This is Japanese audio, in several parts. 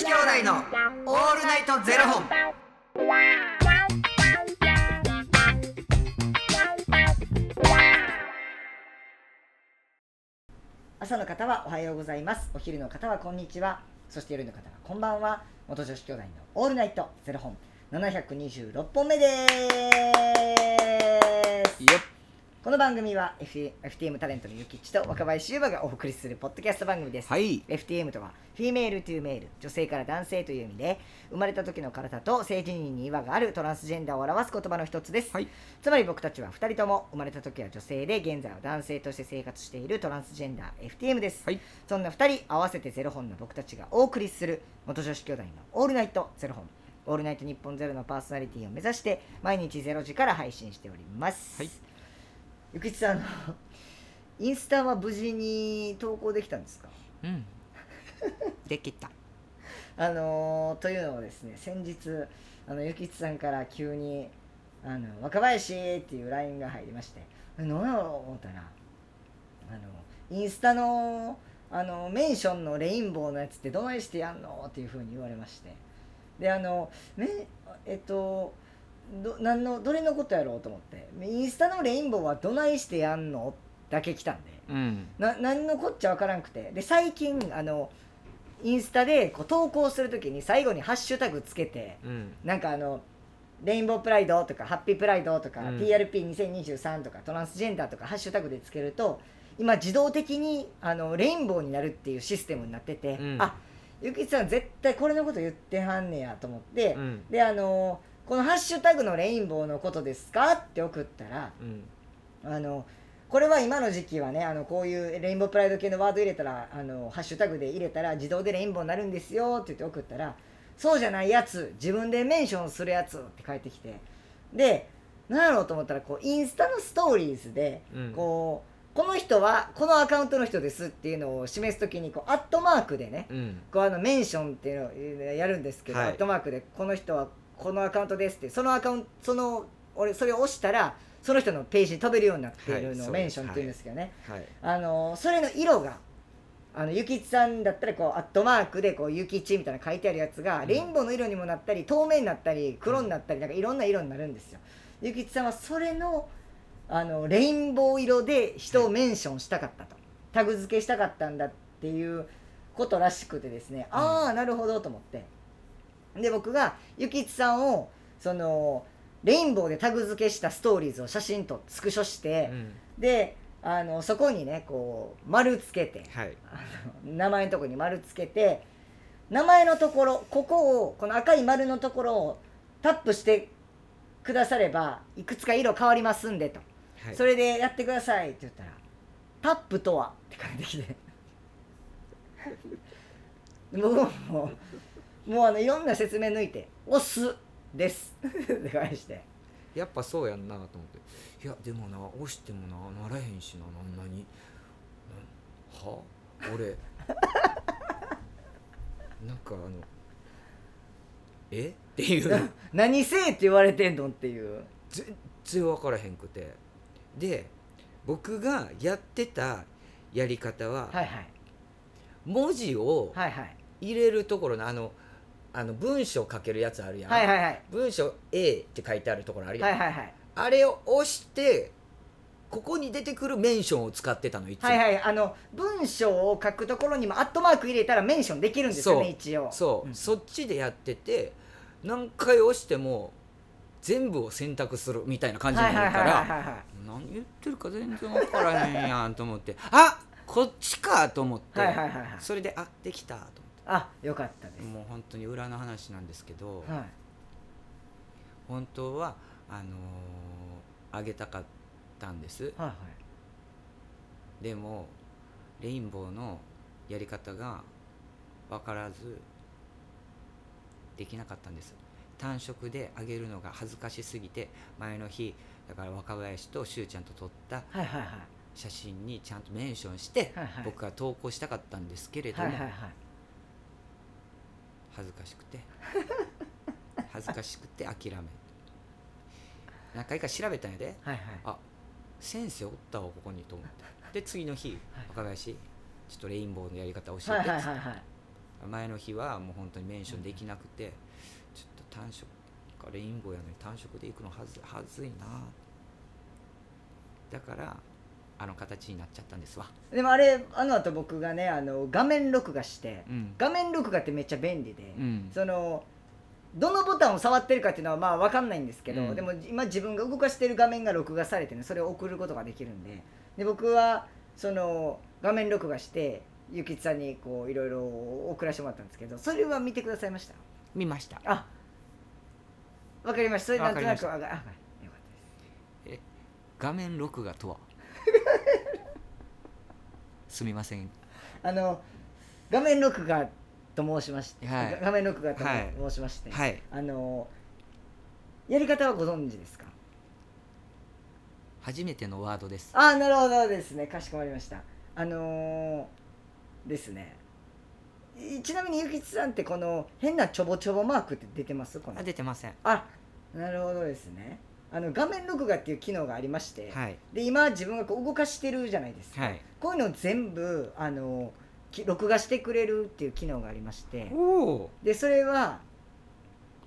子兄弟のオールナイトゼロ本。朝の方はおはようございます。お昼の方はこんにちは。そして夜の方はこんばんは。元女子兄弟のオールナイトゼロ本。726本目です。この番組は、F、FTM タレントのゆきちと若林優馬がお送りするポッドキャスト番組です、はい。FTM とは Female to Male 女性から男性という意味で生まれた時の体と性自認に違和があるトランスジェンダーを表す言葉の一つです、はい。つまり僕たちは2人とも生まれた時は女性で現在は男性として生活しているトランスジェンダー FTM です、はい。そんな2人合わせてゼロ本の僕たちがお送りする元女子兄弟のオールナイトゼロ本オールナイト日本ゼロのパーソナリティを目指して毎日ゼロ時から配信しております、はいゆきちさんあのインスタは無事に投稿できたんですか？うん。できた。あのーというのもですね先日あのゆきちさんから急に「あの若林」っていう LINE が入りまして何やろう思ったらあのインスタのあのメンションのレインボーのやつってどないしてやんの？っていうふうに言われましてであのめえっとどなんのどれのことやろうと思ってインスタのレインボーはどないしてやんの？だけ来たんでうん。な何のこっちゃわからんくてで最近あのインスタでこう投稿するときに最後にハッシュタグつけてうん。なんかあのレインボープライドとかハッピープライドとか、うん TRP2023 とかトランスジェンダーとかハッシュタグでつけると今自動的にあのレインボーになるっていうシステムになってて、うんあゆきちさん絶対これのこと言ってはんねやと思って、うん。であのこのハッシュタグのレインボーのことですか？って送ったらうん。あのこれは今の時期はねあのこういうレインボープライド系のワード入れたらあのハッシュタグで入れたら自動でレインボーになるんですよって言って送ったらそうじゃないやつ自分でメンションするやつって返ってきてで何やろうと思ったらこうインスタのストーリーズでうん。こうこの人はこのアカウントの人ですっていうのを示すときにこうアットマークでねうん。こうあのメンションっていうのをやるんですけど、はいアットマークでこの人はこのアカウントですってそのアカウントその俺それを押したらその人のページに飛べるようになっているのをはいメンションっていうんですけどね、はい。あのそれの色があのゆきちさんだったらこうアットマークでこうゆきちみたいな書いてあるやつが、うん。レインボーの色にもなったり透明になったり黒になったりなんかいろんな色になるんですよ。ゆきちさんはそれのあのレインボー色で人をメンションしたかったと、タグ付けしたかったんだっていうことらしくてですね、ああなるほどと思ってで僕がゆきちさんをそのレインボーでタグ付けしたストーリーズを写真とスクショして、うん。であのそこにねこう丸つけてはい。名前のところに丸つけて名前のところここをこの赤い丸のところをタップしてくださればいくつか色変わりますんでと、はい。それでやってくださいって言ったら「タップとは?」って返ってきて 僕ももうあのいろんな説明抜いて「押す」です。って返して。やっぱそうやんなと思って。いやでもな押してもなならへんしなな何なは？俺。なんかあのえ？っていう。何せえって言われてんのっていう。全然分からへんくて。で僕がやってたやり方は、はいはい。文字を入れるところのあのあの文章書けるやつあるやん、はいはいはい。文章 A って書いてあるところあるやん、はいはいはい。あれを押してここに出てくるメンションを使ってたのいつも、はいはい。あの文章を書くところにもアットマーク入れたらメンションできるんですよねそう。一応。そう、ん。そっちでやってて何回押しても全部を選択するみたいな感じになるかはいはいはいらはいはい。何言ってるか全然分からへんやんと思ってあこっちかと思って、はいはいはいはい。それであできたと思っあよかったです。てもう本当に裏の話なんですけど、はい。本当はあのーあげたかったんです。はいはい。でもレインボーのやり方が分からずできなかったんです。単色であげるのが恥ずかしすぎて前の日だから若林としゅうちゃんと撮った写真にちゃんとメンションして僕は投稿したかったんですけれどもはいはいはい恥ずかしくて。恥ずかしくて諦め何回か調べたんやで。はいはい。あ先生おったわここにと思って。で次の日はい。若林ちょっとレインボーのやり方教えて。っつってはいはい。前の日はもう本当にメンションできなくて、ちょっと単色かレインボーやのに単色で行くのはずはずいな。だからあの形になっちゃったんですわ。でもあれあの後僕がねあの画面録画してうん。画面録画ってめっちゃ便利で、うん。そのどのボタンを触ってるかっていうのはまあ分かんないんですけど、うん。でも今自分が動かしてる画面が録画されてねそれを送ることができるんでで僕はその画面録画してゆきつさんにこういろいろ送らせてもらったんですけどそれは見てくださいました？見ました。あわかりました。それなんとなくあはい。よかったです。画面録画とは？すみません。あの画面録画と申しまして、はい。画面録画とはい。申しまして、はい。あのやり方はご存知ですか？初めてのワードです。ああなるほどですね。かしこまりました。あのーですね。いちなみにゆきつさんってこの変なちょぼちょぼマークって出てます？この。あ出てません。あなるほどですねあの画面録画っていう機能がありまして、はい。で今自分がこう動かしてるじゃないですか、はい。こういうのを全部あのき録画してくれるっていう機能がありまして。でそれは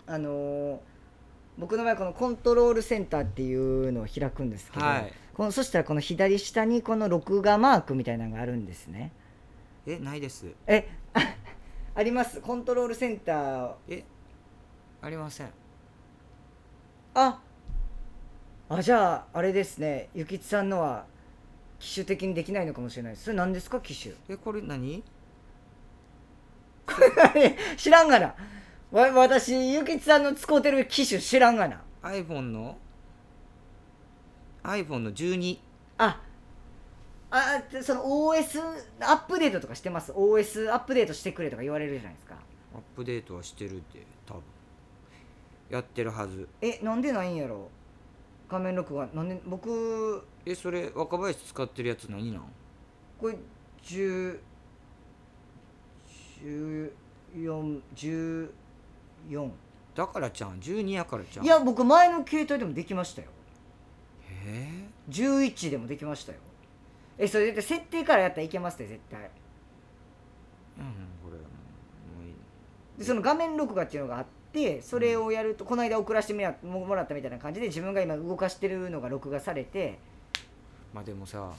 あのー僕の場合このコントロールセンターっていうのを開くんですけど、はい。このそしたらこの左下にこの録画マークみたいなのがあるんですね。えないです。えあ あります。コントロールセンター。えありません。ああじゃああれですね。ゆきつさんのは機種的にできないのかもしれない。ですそれ何ですか機種？えこれ何？知らんがな。わ私ゆきつさんの使うてる機種知らんがな。iPhone の？iPhone の12ああでその OS アップデートとかしてます？OS アップデートしてくれとか言われるじゃないですか。アップデートはしてるって多分。やってるはず。えなんでないんやろ？画面録画。なんで僕えそれ若林使ってるやつ何なん？これ10 14 14だからちゃん12やからちゃんいや僕前の携帯でもできましたよ。へ11でもできましたよ。えそれ絶対設定からやったらいけますって絶対。えうんこれもういい。でその画面録画っていうのがあってそれをやるとこの間送らせてももらったみたいな感じで自分が今動かしてるのが録画されて。まあでもさ、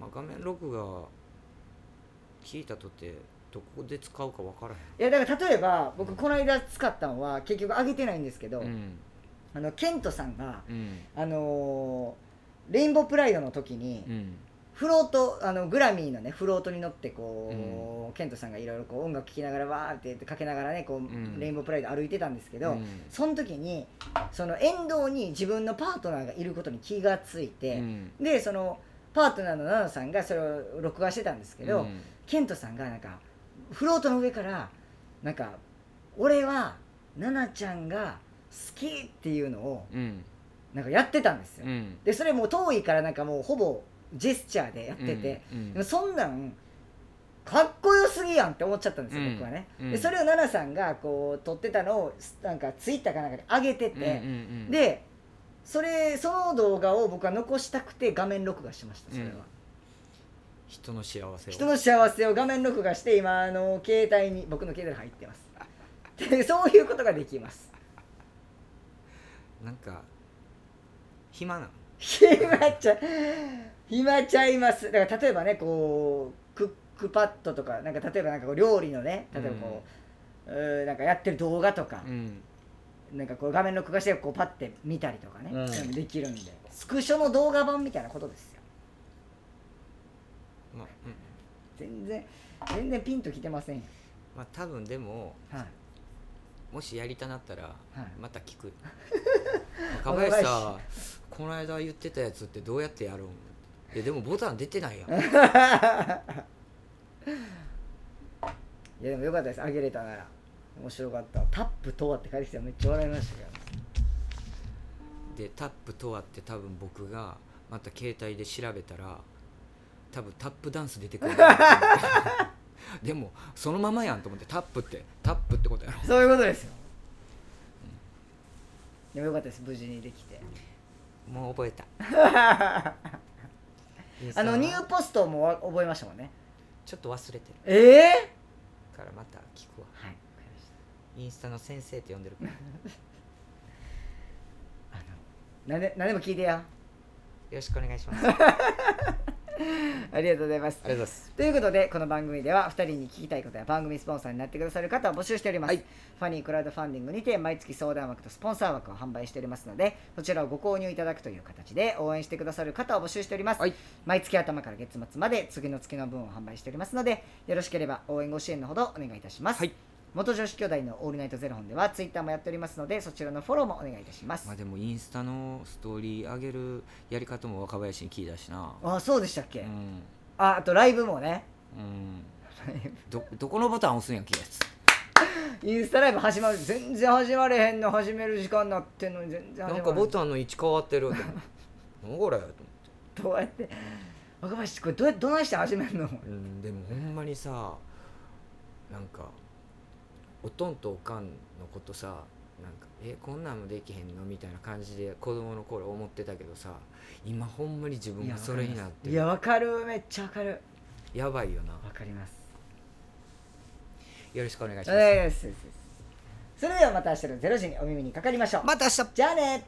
まあ、画面録画聞いたとてどこで使うか分からへいやだから例えば僕この間使ったのは結局上げてないんですけど、んうん。あのケントさんがうん。あのーレインボープライドの時に、うんフロートあのグラミーのねフロートに乗ってこう、ケントさんがいろいろこう音楽聴きながらわーって言ってかけながらねこう、ん。レインボープライド歩いてたんですけど、うん。その時にその沿道に自分のパートナーがいることに気がついて、うん。でそのパートナーのナナさんがそれを録画してたんですけど、うん。ケントさんがなんかフロートの上からなんか「俺はナナちゃんが好き」っていうのをうん。なんかやってたんですよ。うん。でそれもう遠いからなんかもうほぼジェスチャーでやってて、うんでもそんなんかっこよすぎやんって思っちゃったんですよ、うん。僕はね、うん。でそれを奈々さんがこう撮ってたのをなんかツイッターかなんかで上げてて、うんうんうんでそれその動画を僕は残したくて画面録画しましたそれは、うん人の幸せを。人の幸せを画面録画して今あの携帯に僕の携帯に入ってます。でそういうことができます。なんか暇なん暇ちゃ暇ちゃいます。だから例えばねこうクックパッドとかなんか例えばなんかこう料理のね例えばこう,、うーなんかやってる動画とかう、ん。なんかこう画面録画してこうパッて見たりとかね、うん。できるんでスクショの動画版みたいなことですよ。まあ、うん。全然全然ピンときてませんよ。まあ多分でもはい。もしやりたなったらい。また聞く 若林さこの間言ってたやつってどうやってやるんいやでもボタン出てないやん いやでもよかったです。あげれたなら。面白かった。タップとはって書いてきたらめっちゃ笑いましたけどでタップとはって多分僕がまた携帯で調べたら多分タップダンス出てくる。でもそのままやんと思ってタップってタップってことやろ。そういうことですよ、でもよかったです無事にできて。もう覚えた。で あのさ。ニューポストもわ覚えましたもんね。ちょっと忘れてる。ええかからまた聞くわ。はいインスタの先生って呼んでるから。よ あの何で何でも聞いてやろしくお願いします ありがとうありがとうございます。ございますということでこの番組では2人に聞きたいことや番組スポンサーになってくださる方を募集しております、はい。ファニークラウドファンディングにて毎月相談枠とスポンサー枠を販売しておりますのでそちらをご購入いただくという形で応援してくださる方を募集しております、はい。毎月頭から月末まで次の月の分を販売しておりますのでよろしければ応援ご支援のほどお願いいたします、はい元女子兄弟のオールナイトゼロ本ではツイッターもやっておりますのでそちらのフォローもお願いいたします、まあでもインスタのストーリー上げるやり方も若林に聞いたしな。あそうでしたっけ、うん。ああとライブもね。うん。ど どこのボタン押すんやんけ？やつインスタライブ始まる全然始まれへんの始める時間になってんのに全然始まなん。れへかボタンの位置変わってる何これと思ってどうやって若林これどうやどないして始めるの？うんでもほんまにさなんかおとんとおかんのことさなんかえこんなんもできへんのみたいな感じで子供の頃思ってたけどさ今ほんまに自分がそれになってる。いやわかる。めっちゃわかる。やばいよな。わかります。よろしくお願いしおます。願いしますそれではまた明日の0時にお耳にかかりましょう。また明日。じゃあね